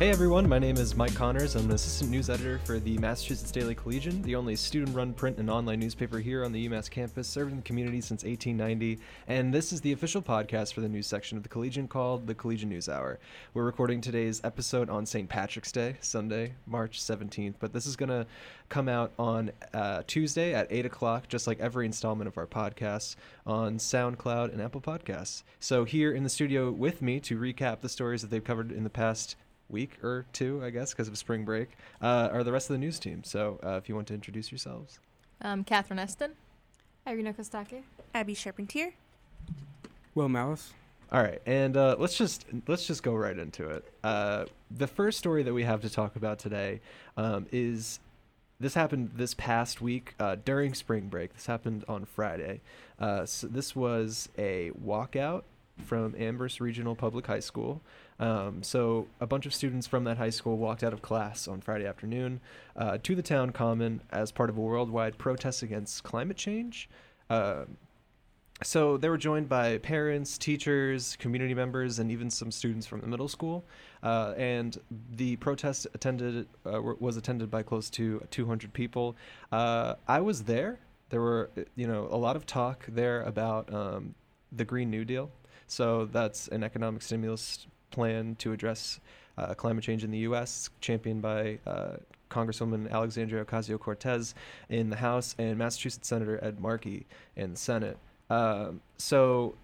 Hey everyone, my name is Mike Connors. I'm an assistant news editor for the Massachusetts Daily Collegian, the only student run print and online newspaper here on the UMass campus, serving the community since 1890. And this is the official podcast for the news section of the Collegian called the Collegian News Hour. We're recording today's episode on St. Patrick's Day, Sunday, March 17th, but this is going to come out on uh, Tuesday at 8 o'clock, just like every installment of our podcast on SoundCloud and Apple Podcasts. So, here in the studio with me to recap the stories that they've covered in the past week or two, I guess, because of spring break, uh, are the rest of the news team. So uh, if you want to introduce yourselves. Um, Catherine Eston. Irina Kostake. Abby Charpentier. Will Mallas. All right, and uh, let's just let's just go right into it. Uh, the first story that we have to talk about today um, is this happened this past week uh, during spring break. This happened on Friday. Uh, so this was a walkout from Amherst Regional Public High School. Um, so a bunch of students from that high school walked out of class on Friday afternoon uh, to the town common as part of a worldwide protest against climate change. Uh, so they were joined by parents, teachers, community members, and even some students from the middle school. Uh, and the protest attended uh, was attended by close to 200 people. Uh, I was there. There were, you know, a lot of talk there about um, the Green New Deal. So that's an economic stimulus plan to address uh, climate change in the U.S., championed by uh, Congresswoman Alexandria Ocasio Cortez in the House and Massachusetts Senator Ed Markey in the Senate. Um, so,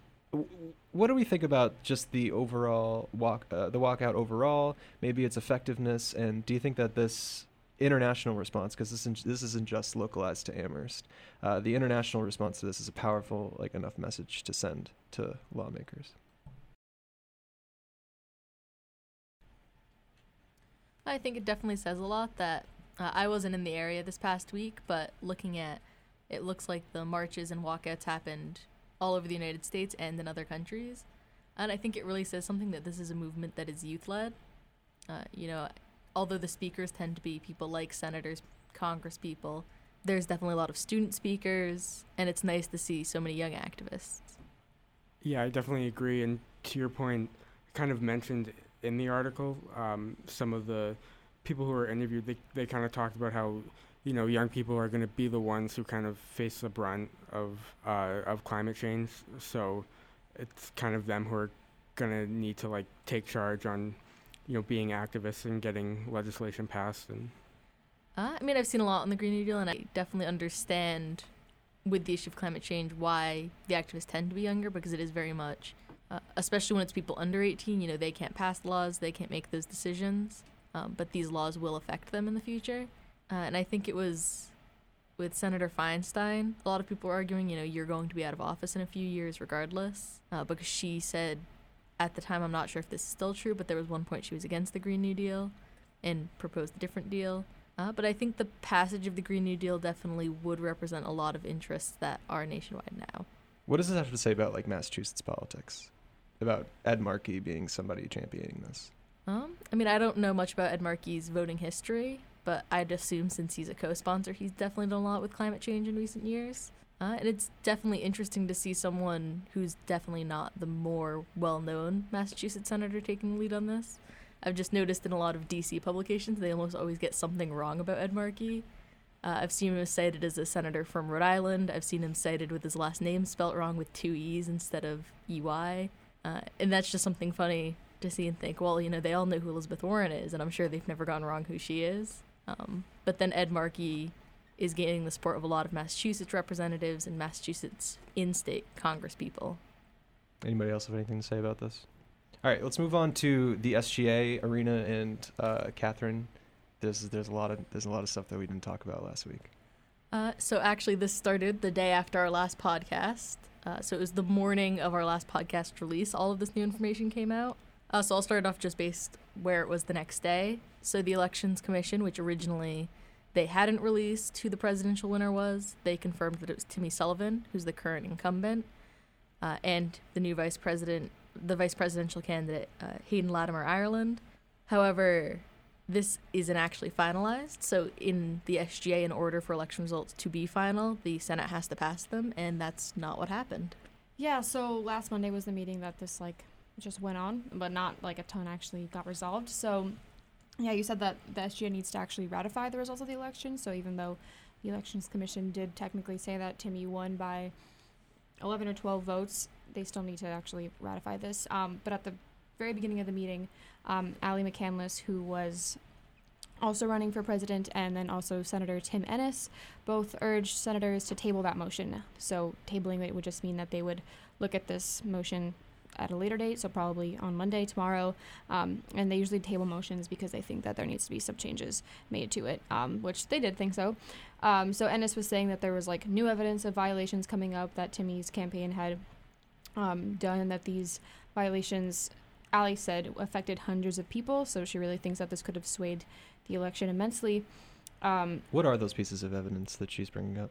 what do we think about just the overall walk, uh, the walkout overall? Maybe its effectiveness, and do you think that this international response, because this isn't, this isn't just localized to Amherst, uh, the international response to this is a powerful, like enough message to send to lawmakers? I think it definitely says a lot that uh, I wasn't in the area this past week, but looking at it looks like the marches and walkouts happened all over the United States and in other countries. And I think it really says something that this is a movement that is youth led. Uh, you know, although the speakers tend to be people like senators, congress people, there's definitely a lot of student speakers, and it's nice to see so many young activists. Yeah, I definitely agree. And to your point, kind of mentioned in the article, um, some of the people who were interviewed, they, they kind of talked about how, you know, young people are going to be the ones who kind of face the brunt of, uh, of climate change. So it's kind of them who are going to need to, like, take charge on, you know, being activists and getting legislation passed. And uh, I mean, I've seen a lot on the Green New Deal, and I definitely understand with the issue of climate change why the activists tend to be younger because it is very much – uh, especially when it's people under 18. You know, they can't pass laws, they can't make those decisions, um, but these laws will affect them in the future. Uh, and I think it was with Senator Feinstein, a lot of people were arguing, you know, you're going to be out of office in a few years regardless, uh, because she said at the time, I'm not sure if this is still true, but there was one point she was against the Green New Deal and proposed a different deal. Uh, but I think the passage of the Green New Deal definitely would represent a lot of interests that are nationwide now. What does this have to say about like Massachusetts politics? about Ed Markey being somebody championing this? Um, I mean, I don't know much about Ed Markey's voting history, but I'd assume since he's a co-sponsor, he's definitely done a lot with climate change in recent years. Uh, and it's definitely interesting to see someone who's definitely not the more well-known Massachusetts senator taking the lead on this. I've just noticed in a lot of DC publications, they almost always get something wrong about Ed Markey. Uh, I've seen him cited as a senator from Rhode Island. I've seen him cited with his last name spelt wrong with two E's instead of EY. Uh, and that's just something funny to see and think, well, you know, they all know who Elizabeth Warren is, and I'm sure they've never gone wrong who she is. Um, but then Ed Markey is gaining the support of a lot of Massachusetts representatives and Massachusetts in state Congress people. Anybody else have anything to say about this? All right, let's move on to the SGA arena and uh, Catherine. There's there's a lot of there's a lot of stuff that we didn't talk about last week. Uh, so actually, this started the day after our last podcast. Uh, so it was the morning of our last podcast release. All of this new information came out. Uh, so I'll start off just based where it was the next day. So the Elections Commission, which originally they hadn't released who the presidential winner was, they confirmed that it was Timmy Sullivan, who's the current incumbent, uh, and the new vice president, the vice presidential candidate, uh, Hayden Latimer Ireland. However, this isn't actually finalized. So, in the SGA, in order for election results to be final, the Senate has to pass them, and that's not what happened. Yeah, so last Monday was the meeting that this, like, just went on, but not like a ton actually got resolved. So, yeah, you said that the SGA needs to actually ratify the results of the election. So even though the Elections Commission did technically say that Timmy won by 11 or 12 votes, they still need to actually ratify this. Um, but at the very beginning of the meeting, um, Ally McCandless, who was also running for president, and then also Senator Tim Ennis, both urged senators to table that motion. So tabling it would just mean that they would look at this motion at a later date, so probably on Monday, tomorrow. Um, and they usually table motions because they think that there needs to be some changes made to it, um, which they did think so. Um, so Ennis was saying that there was like new evidence of violations coming up that Timmy's campaign had um, done, and that these violations, Ali said, affected hundreds of people. So she really thinks that this could have swayed the election immensely. Um, What are those pieces of evidence that she's bringing up?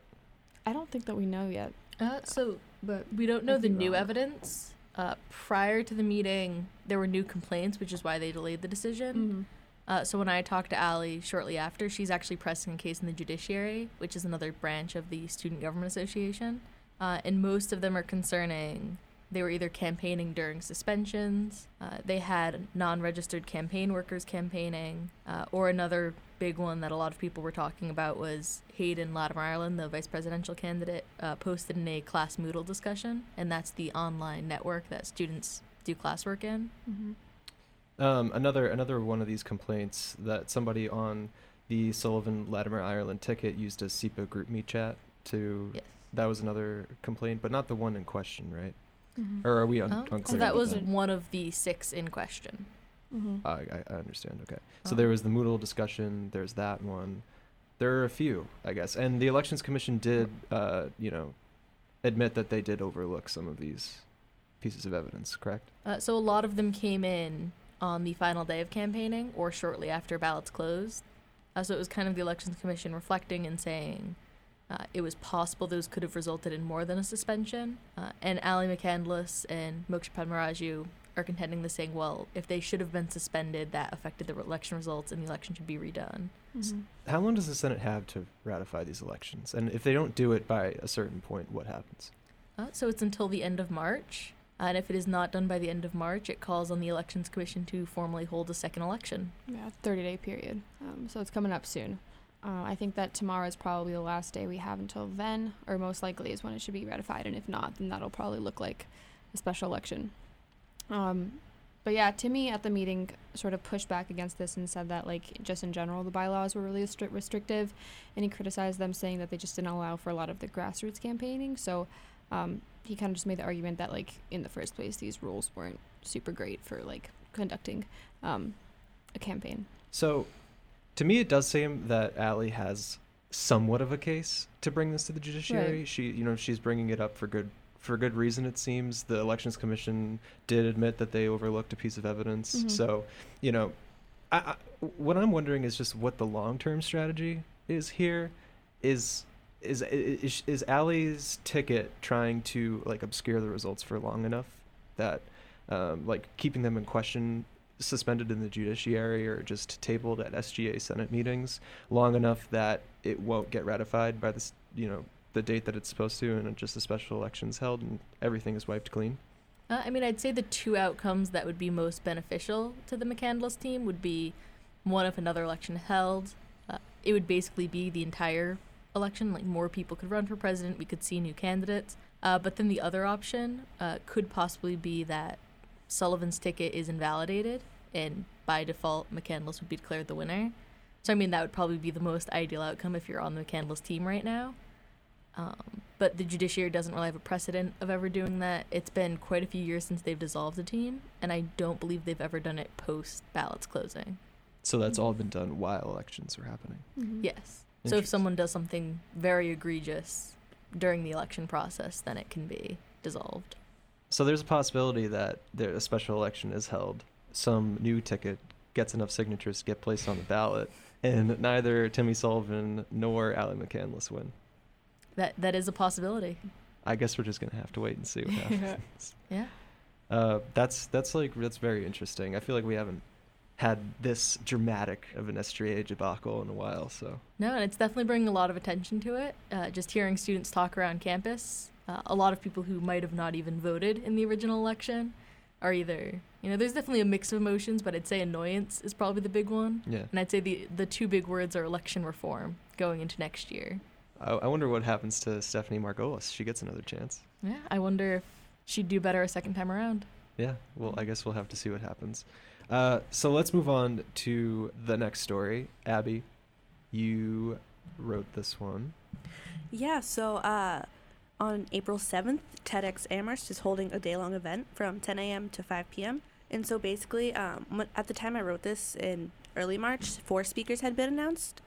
I don't think that we know yet. Uh, so But we don't know the new wrong. evidence. Uh, prior to the meeting, there were new complaints, which is why they delayed the decision. Mm-hmm. Uh, so when I talked to Allie shortly after, she's actually pressing a case in the judiciary, which is another branch of the Student Government Association. Uh, and most of them are concerning they were either campaigning during suspensions, uh, they had non registered campaign workers campaigning, uh, or another big one that a lot of people were talking about was Hayden Latimer Ireland, the vice presidential candidate, uh, posted in a class Moodle discussion, and that's the online network that students do classwork in. Mm-hmm. Um, another another one of these complaints that somebody on the Sullivan Latimer Ireland ticket used a SEPA GroupMe chat to. Yes. That was another complaint, but not the one in question, right? Mm-hmm. Or are we un- Oh, unclear? so that was that? one of the six in question. Mm-hmm. I, I I understand. Okay. So Um, there was the Moodle discussion. There's that one. There are a few, I guess, and the Elections Commission did, uh, you know, admit that they did overlook some of these pieces of evidence. Correct. Uh, so a lot of them came in on the final day of campaigning or shortly after ballots closed. Uh, so it was kind of the Elections Commission reflecting and saying uh, it was possible those could have resulted in more than a suspension. Uh, and Ali McCandless and Moksha Padmaraju are contending the saying, well, if they should have been suspended, that affected the election results and the election should be redone. Mm-hmm. How long does the Senate have to ratify these elections? And if they don't do it by a certain point, what happens? Uh, so it's until the end of March. Uh, and if it is not done by the end of March, it calls on the Elections Commission to formally hold a second election. Yeah, 30 day period. Um, so it's coming up soon. Uh, I think that tomorrow is probably the last day we have until then, or most likely is when it should be ratified. And if not, then that'll probably look like a special election. Um, but yeah, Timmy at the meeting sort of pushed back against this and said that, like, just in general, the bylaws were really stri- restrictive. And he criticized them, saying that they just didn't allow for a lot of the grassroots campaigning. So um, he kind of just made the argument that, like, in the first place, these rules weren't super great for, like, conducting um, a campaign. So, to me, it does seem that Allie has somewhat of a case to bring this to the judiciary. Right. She, you know, she's bringing it up for good for good reason. It seems the elections commission did admit that they overlooked a piece of evidence. Mhm. So, you know, I, I, what I'm wondering is just what the long term strategy is here. Is is is is Allie's ticket trying to like obscure the results for long enough that um, like keeping them in question suspended in the judiciary or just tabled at SGA Senate meetings long enough that it won't get ratified by this, you know, the date that it's supposed to, and just a special election's held and everything is wiped clean. Uh, I mean, I'd say the two outcomes that would be most beneficial to the McCandless team would be one if another election held. Uh, it would basically be the entire election, like more people could run for president, we could see new candidates. Uh, but then the other option uh, could possibly be that Sullivan's ticket is invalidated, and by default, McCandless would be declared the winner. So, I mean, that would probably be the most ideal outcome if you're on the McCandless team right now. Um, but the judiciary doesn't really have a precedent of ever doing that. It's been quite a few years since they've dissolved a team, and I don't believe they've ever done it post ballots closing. So that's all been done while elections were happening. Mm-hmm. Yes. So if someone does something very egregious during the election process, then it can be dissolved. So there's a possibility that there, a special election is held, some new ticket gets enough signatures to get placed on the ballot, and neither Timmy Sullivan nor Ally McCandless win. That that is a possibility. I guess we're just gonna have to wait and see what happens. Yeah. Uh, that's that's like that's very interesting. I feel like we haven't had this dramatic of an SGA debacle in a while. So No, and it's definitely bringing a lot of attention to it. Uh, just hearing students talk around campus, uh, a lot of people who might have not even voted in the original election are either you know there's definitely a mix of emotions, but I'd say annoyance is probably the big one, Yeah. and I'd say the the two big words are election reform going into next year. I, I wonder what happens to Stephanie Margolis. She gets another chance. Yeah, I wonder if she'd do better a second time around. Yeah. Well, I guess we'll have to see what happens. Uh, so let's move on to the next story. Abby, you wrote this one. Yeah, so uh, on April 7th, TEDx Amherst is holding a day long event from 10 a.m. to 5 p.m. And so basically, um, at the time I wrote this in early March, four speakers had been announced.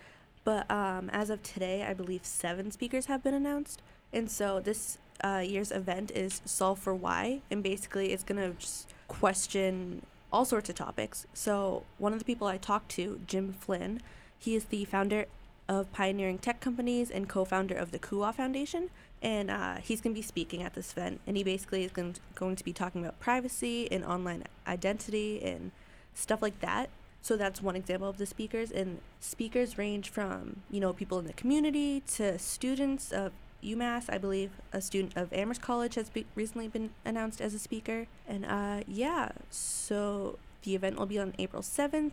But um, as of today, I believe seven speakers have been announced. And so this uh, year's event is Solve for Why. And basically, it's going to question all sorts of topics. So one of the people I talked to, Jim Flynn, he is the founder of pioneering tech companies and co-founder of the Kuwa Foundation. And uh, he's going to be speaking at this event. And he basically is going to, going to be talking about privacy and online identity and stuff like that. So that's one example of the speakers. And speakers range from, you know, people in the community to students of UMass. I believe a student of Amherst College has be- recently been announced as a speaker. And uh, yeah, so the event will be on April 7th.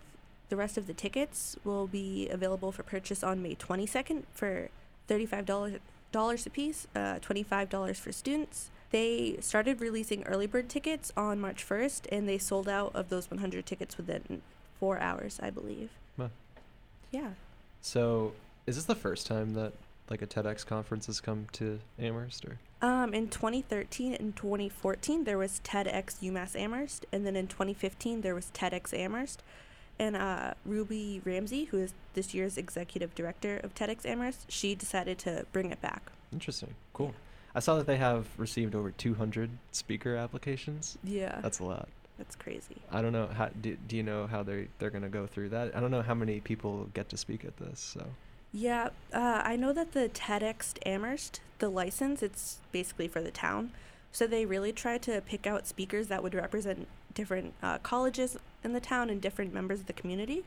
The rest of the tickets will be available for purchase on May 22nd for $35 dollars a piece, uh, $25 for students. They started releasing early bird tickets on March 1st, and they sold out of those 100 tickets within four hours, I believe. Wow. Yeah. So is this the first time that like a TEDx conference has come to Amherst or? Um, in 2013 and 2014, there was TEDx UMass Amherst, and then in 2015, there was TEDx Amherst. And uh, Ruby Ramsey, who is this year's executive director of TEDx Amherst, she decided to bring it back. Interesting. Cool. I saw that they have received over 200 speaker applications. Yeah. That's a lot. That's crazy. I don't know how do, do you know how they they're going to go through that? I don't know how many people get to speak at this. So, Yeah, uh, I know that the TEDx Amherst, the license, it's basically for the town. So they really try to pick out speakers that would represent different uh, colleges in the town and different members of the community.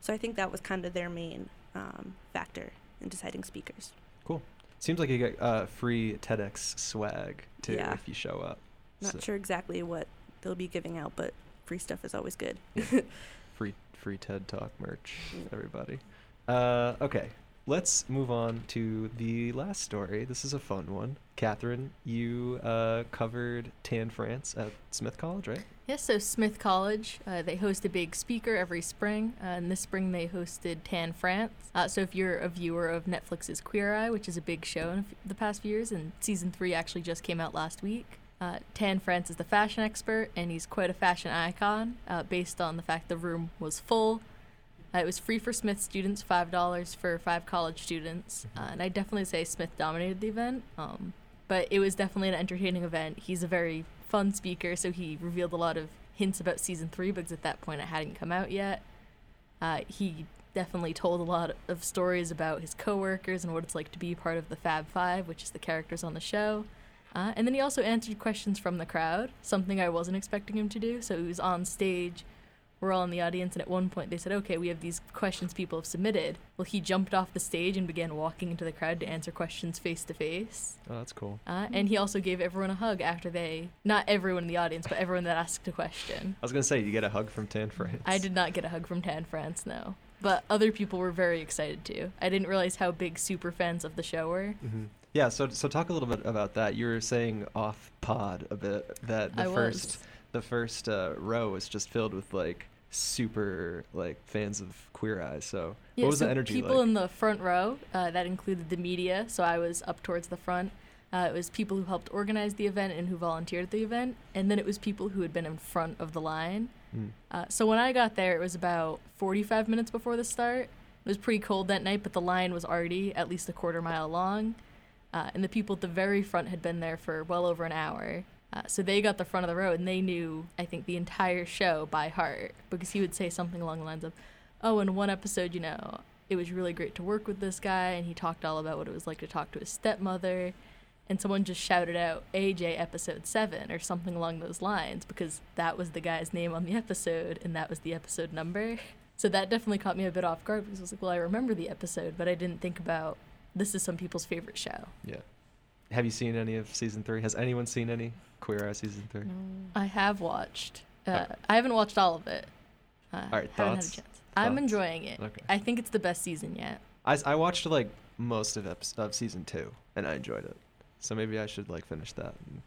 So I think that was kind of their main um, factor in deciding speakers. Cool. Seems like you get uh, free TEDx swag too Yeah. if you show up. Not So- sure exactly what they'll be giving out, but free stuff is always good. free free TED Talk merch, everybody. Uh, okay, let's move on to the last story. This is a fun one. Catherine, you uh, covered Tan France at Smith College, right? Yes, so Smith College, uh, they host a big speaker every spring. Uh, and this spring they hosted Tan France. Uh, so if you're a viewer of Netflix's Queer Eye, which is a big show in the past few years, and season three actually just came out last week. Uh, Tan France is the fashion expert, and he's quite a fashion icon. Uh, based on the fact the room was full, uh, it was free for Smith students, five dollars for five college students, uh, and I definitely say Smith dominated the event. Um, but it was definitely an entertaining event. He's a very fun speaker, so he revealed a lot of hints about season three because at that point it hadn't come out yet. Uh, he definitely told a lot of stories about his coworkers and what it's like to be part of the Fab Five, which is the characters on the show. Uh, and then he also answered questions from the crowd, something I wasn't expecting him to do. So he was on stage, we're all in the audience, and at one point they said, "Okay, we have these questions people have submitted." Well, he jumped off the stage and began walking into the crowd to answer questions face to face. Oh, that's cool. Uh, and he also gave everyone a hug after they, not everyone in the audience, but everyone that asked a question. I was gonna say you get a hug from Tan France. I did not get a hug from Tan France, no. But other people were very excited too. I didn't realize how big super fans of the show were. hmm Yeah. So so talk a little bit about that. You were saying off pod a bit that the I first was. The first uh, row was just filled with like super like fans of Queer Eye. So Yeah, what was so the energy like? people like? in the front row, uh, that included the media, so I was up towards the front. Uh, it was people who helped organize the event and who volunteered at the event, and then it was people who had been in front of the line. Mm. Uh, so when I got there, it was about 45 minutes before the start. It was pretty cold that night, but the line was already at least a quarter mile long. Uh, and the people at the very front had been there for well over an hour. Uh, so they got the front of the row and they knew, I think, the entire show by heart because he would say something along the lines of, Oh, in one episode, you know, it was really great to work with this guy, and he talked all about what it was like to talk to his stepmother. And someone just shouted out AJ episode 7 or something along those lines because that was the guy's name on the episode and that was the episode number. So that definitely caught me a bit off guard because I was like, well, I remember the episode, but I didn't think about this is some people's favorite show. Yeah. Have you seen any of season three? Has anyone seen any Queer Eye season three? No. I have watched. Uh, Uh, I haven't watched all of it. Uh, All right, haven't thoughts? had a chance. I'm enjoying it. Okay. I think it's the best season yet. I, I watched like most of eps- of season two and I enjoyed it. So maybe I should like finish that and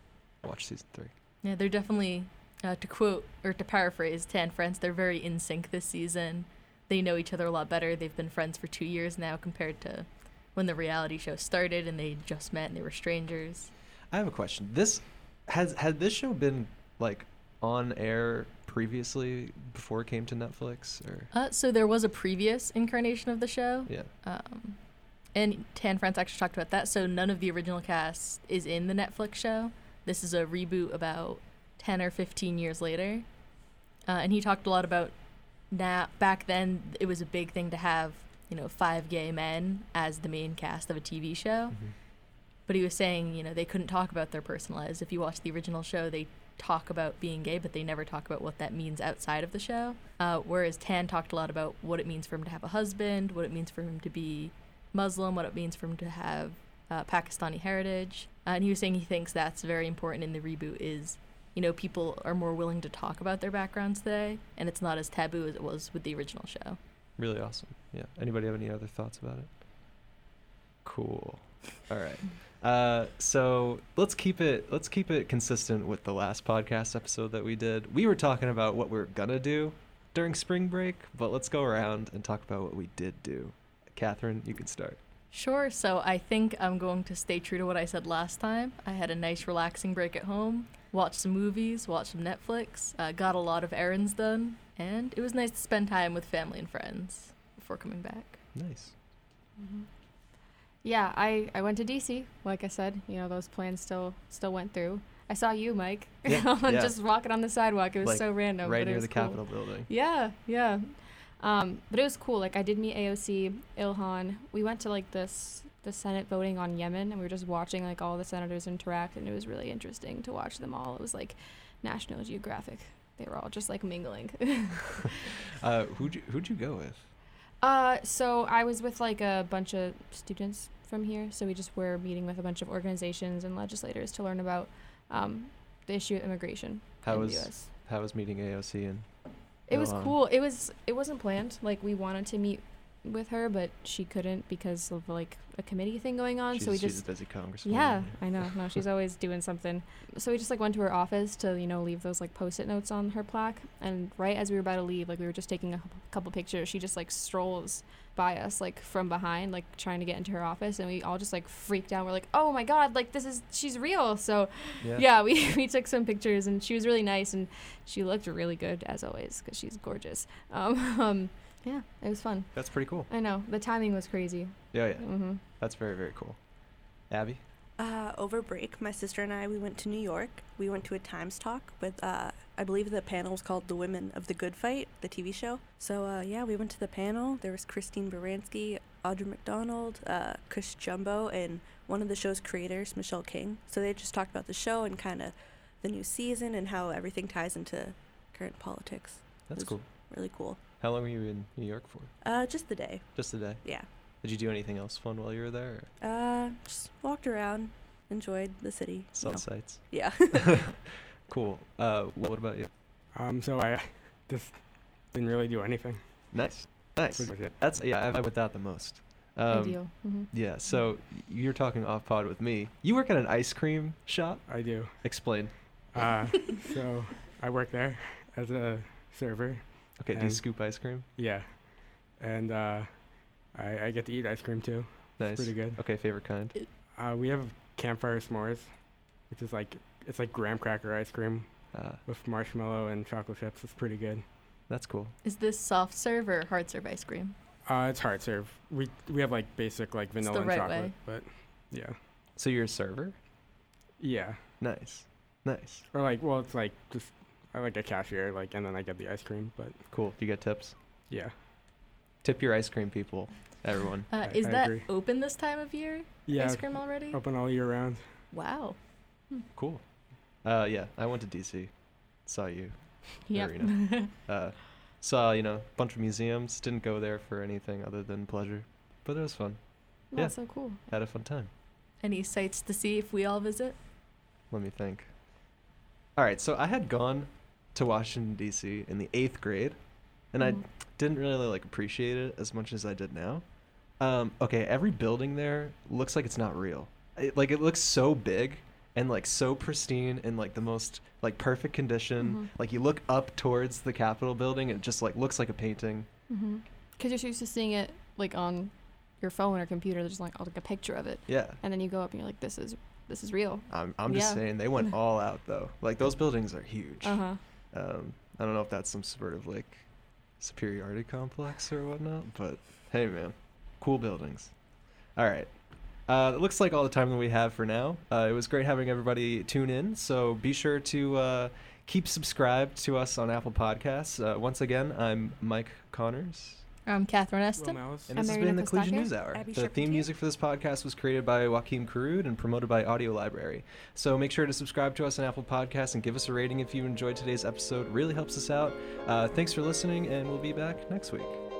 watch season three. Yeah, they're definitely, uh, to quote or to paraphrase Tan France, they're very in sync this season. They know each other a lot better. They've been friends for two years now compared to when the reality show started and they just met and they were strangers. I have a question. This has had this show been like on air previously before it came to Netflix or Uh, so there was a previous incarnation of the show. yeah. Um, and Tan France actually talked about that. So none of the original cast is in the Netflix show. This is a reboot about 10 or 15 years later. Uh, and he talked a lot about now, back then, it was a big thing to have, you know, five gay men as the main cast of a TV show. Mhm. But he was saying, you know, they couldn't talk about their personal lives. If you watch the original show, they talk about being gay, but they never talk about what that means outside of the show. Uh, whereas Tan talked a lot about what it means for him to have a husband, what it means for him to be Muslim, what it means for him to have uh, Pakistani heritage. Uh, and he was saying he thinks that's very important in the reboot is, you know, people are more willing to talk about their backgrounds today, and it's not as taboo as it was with the original show. Really awesome. Yeah. Anybody have any other thoughts about it? Cool. All right. Uh, so let's keep it let's keep it consistent with the last podcast episode that we did. We were talking about what we are gonna do during spring break, but let's go around and talk about what we did do. Catherine, you can start. Sure. So I think I'm going to stay true to what I said last time. I had a nice, relaxing break at home, watched some movies, watched some Netflix, uh, got a lot of errands done, and it was nice to spend time with family and friends before coming back. Nice. Mhm. Yeah, I, I went to DC. Like I said, you know those plans still still went through. I saw you, Mike, Yeah, yeah. just walking on the sidewalk. It was Like, so random. right but it near was the cool. Capitol building. Yeah, yeah. Um, but it was cool. Like I did meet AOC, Ilhan. We went to like this the Senate voting on Yemen, and we were just watching like all the senators interact, and it was really interesting to watch them all. It was like National Geographic. They were all just like mingling. Uh, who'd you who'd you go with? Uh, so I was with like a bunch of students from here. So we just were meeting with a bunch of organizations and legislators to learn about um, the issue of immigration How in was the U.S. how was meeting AOC and It was Ilhan? cool. It was it wasn't planned. Like we wanted to meet with her, but she couldn't because of like a committee thing going on. she's, so we she's just a busy congresswoman. yeah, I know. No, she's always doing something. So we just like went to her office to you know leave those like post-it notes on her plaque. And right as we were about to leave, like we were just taking a couple pictures, she just like strolls by us like from behind, like trying to get into her office, and we all just like freaked out. We're like, oh my god, like this is she's real. So Yeah. yeah, we we took some pictures, and she was really nice, and she looked really good as always because she's gorgeous. Um, um, yeah, it was fun. That's pretty cool. I know the timing was crazy. Yeah, yeah. hmm That's very very cool. Abby. Uh, over break, my sister and I we went to New York. We went to a Times talk with uh, I believe the panel was called "The Women of the Good Fight," the TV show. So uh, yeah, we went to the panel. There was Christine Baranski, Audra McDonald, uh, Cush Jumbo, and one of the show's creators, Michelle King. So they just talked about the show and kind of the new season and how everything ties into current politics. That's cool. Really cool. How long were you in New York for? Uh, just the day. Just the day. Yeah. Did you do anything else fun while you were there? Or Uh, just walked around, enjoyed the city. you saw know. sights. Yeah. Cool. Uh, what about you? Um, so I just didn't really do anything. Nice. Nice. Pretty. That's yeah. I, I went that the most. Um, Ideal. hmm Yeah. So you're talking off pod with me. You work at an ice cream shop. I do. Explain. Uh, so I work there as a server. Okay. Do you And- scoop ice cream? Yeah, and uh, I, I get to eat ice cream too. Nice. Pretty good. Okay. Favorite kind. Uh, we have campfire s'mores, which is like it's like graham cracker ice cream Uh, with marshmallow and chocolate chips. It's pretty good. that's cool. Is this soft serve or hard serve ice cream? Uh, it's hard serve. We we have like basic like the vanilla and right chocolate, way. but yeah, So you're a server. yeah, Nice. Nice. or like well, it's like just I like a cashier like, and then I get the ice cream. But Cool. Do you get tips. yeah, Tip your ice cream people. Everyone. Uh, I- is I that agree. open this time of year? yeah, Ice cream already? open all year round. Wow. Cool. Uh, yeah. I went to DC. Saw you. Yep. Arena. Uh, saw you know a bunch of museums. Didn't go there for anything other than pleasure, but it was fun. Yeah. That's so cool. Had a fun time. Any sites to see if we all visit? Let me think. All right, so I had gone to Washington D.C. in the eighth grade, and I Mhm. didn't really like appreciate it as much as I did now. Um, okay, every building there looks like it's not real. It, like it looks so big and like so pristine and like the most like perfect condition. Mhm. Like you look up towards the Capitol building, and it just like looks like a painting. Mm-hmm. Because you're used to seeing it like on your phone or computer. There's like like a picture of it, Yeah, and then you go up and you're like, this is this is real. I'm I'm just Yeah. saying they went all out though. Like those buildings are huge. Uh huh. Um, I don't know if that's some sort of like superiority complex or whatnot, but hey, man, cool buildings. All right. Uh, it looks like all the time that we have for now. Uh, it was great having everybody tune in. So be sure to uh, keep subscribed to us on Apple Podcasts. Uh, once again, I'm Mike Connors. I'm Catherine Will Eston. Mallas? And I'm this has been the Collegian Kostaki. News Hour. Abby The Shepherd theme here. music for this podcast was created by Joakim Karud and promoted by Audio Library. So make sure to subscribe to us on Apple Podcasts and give us a rating if you enjoyed today's episode. It really helps us out. Uh, thanks for listening, and we'll be back next week.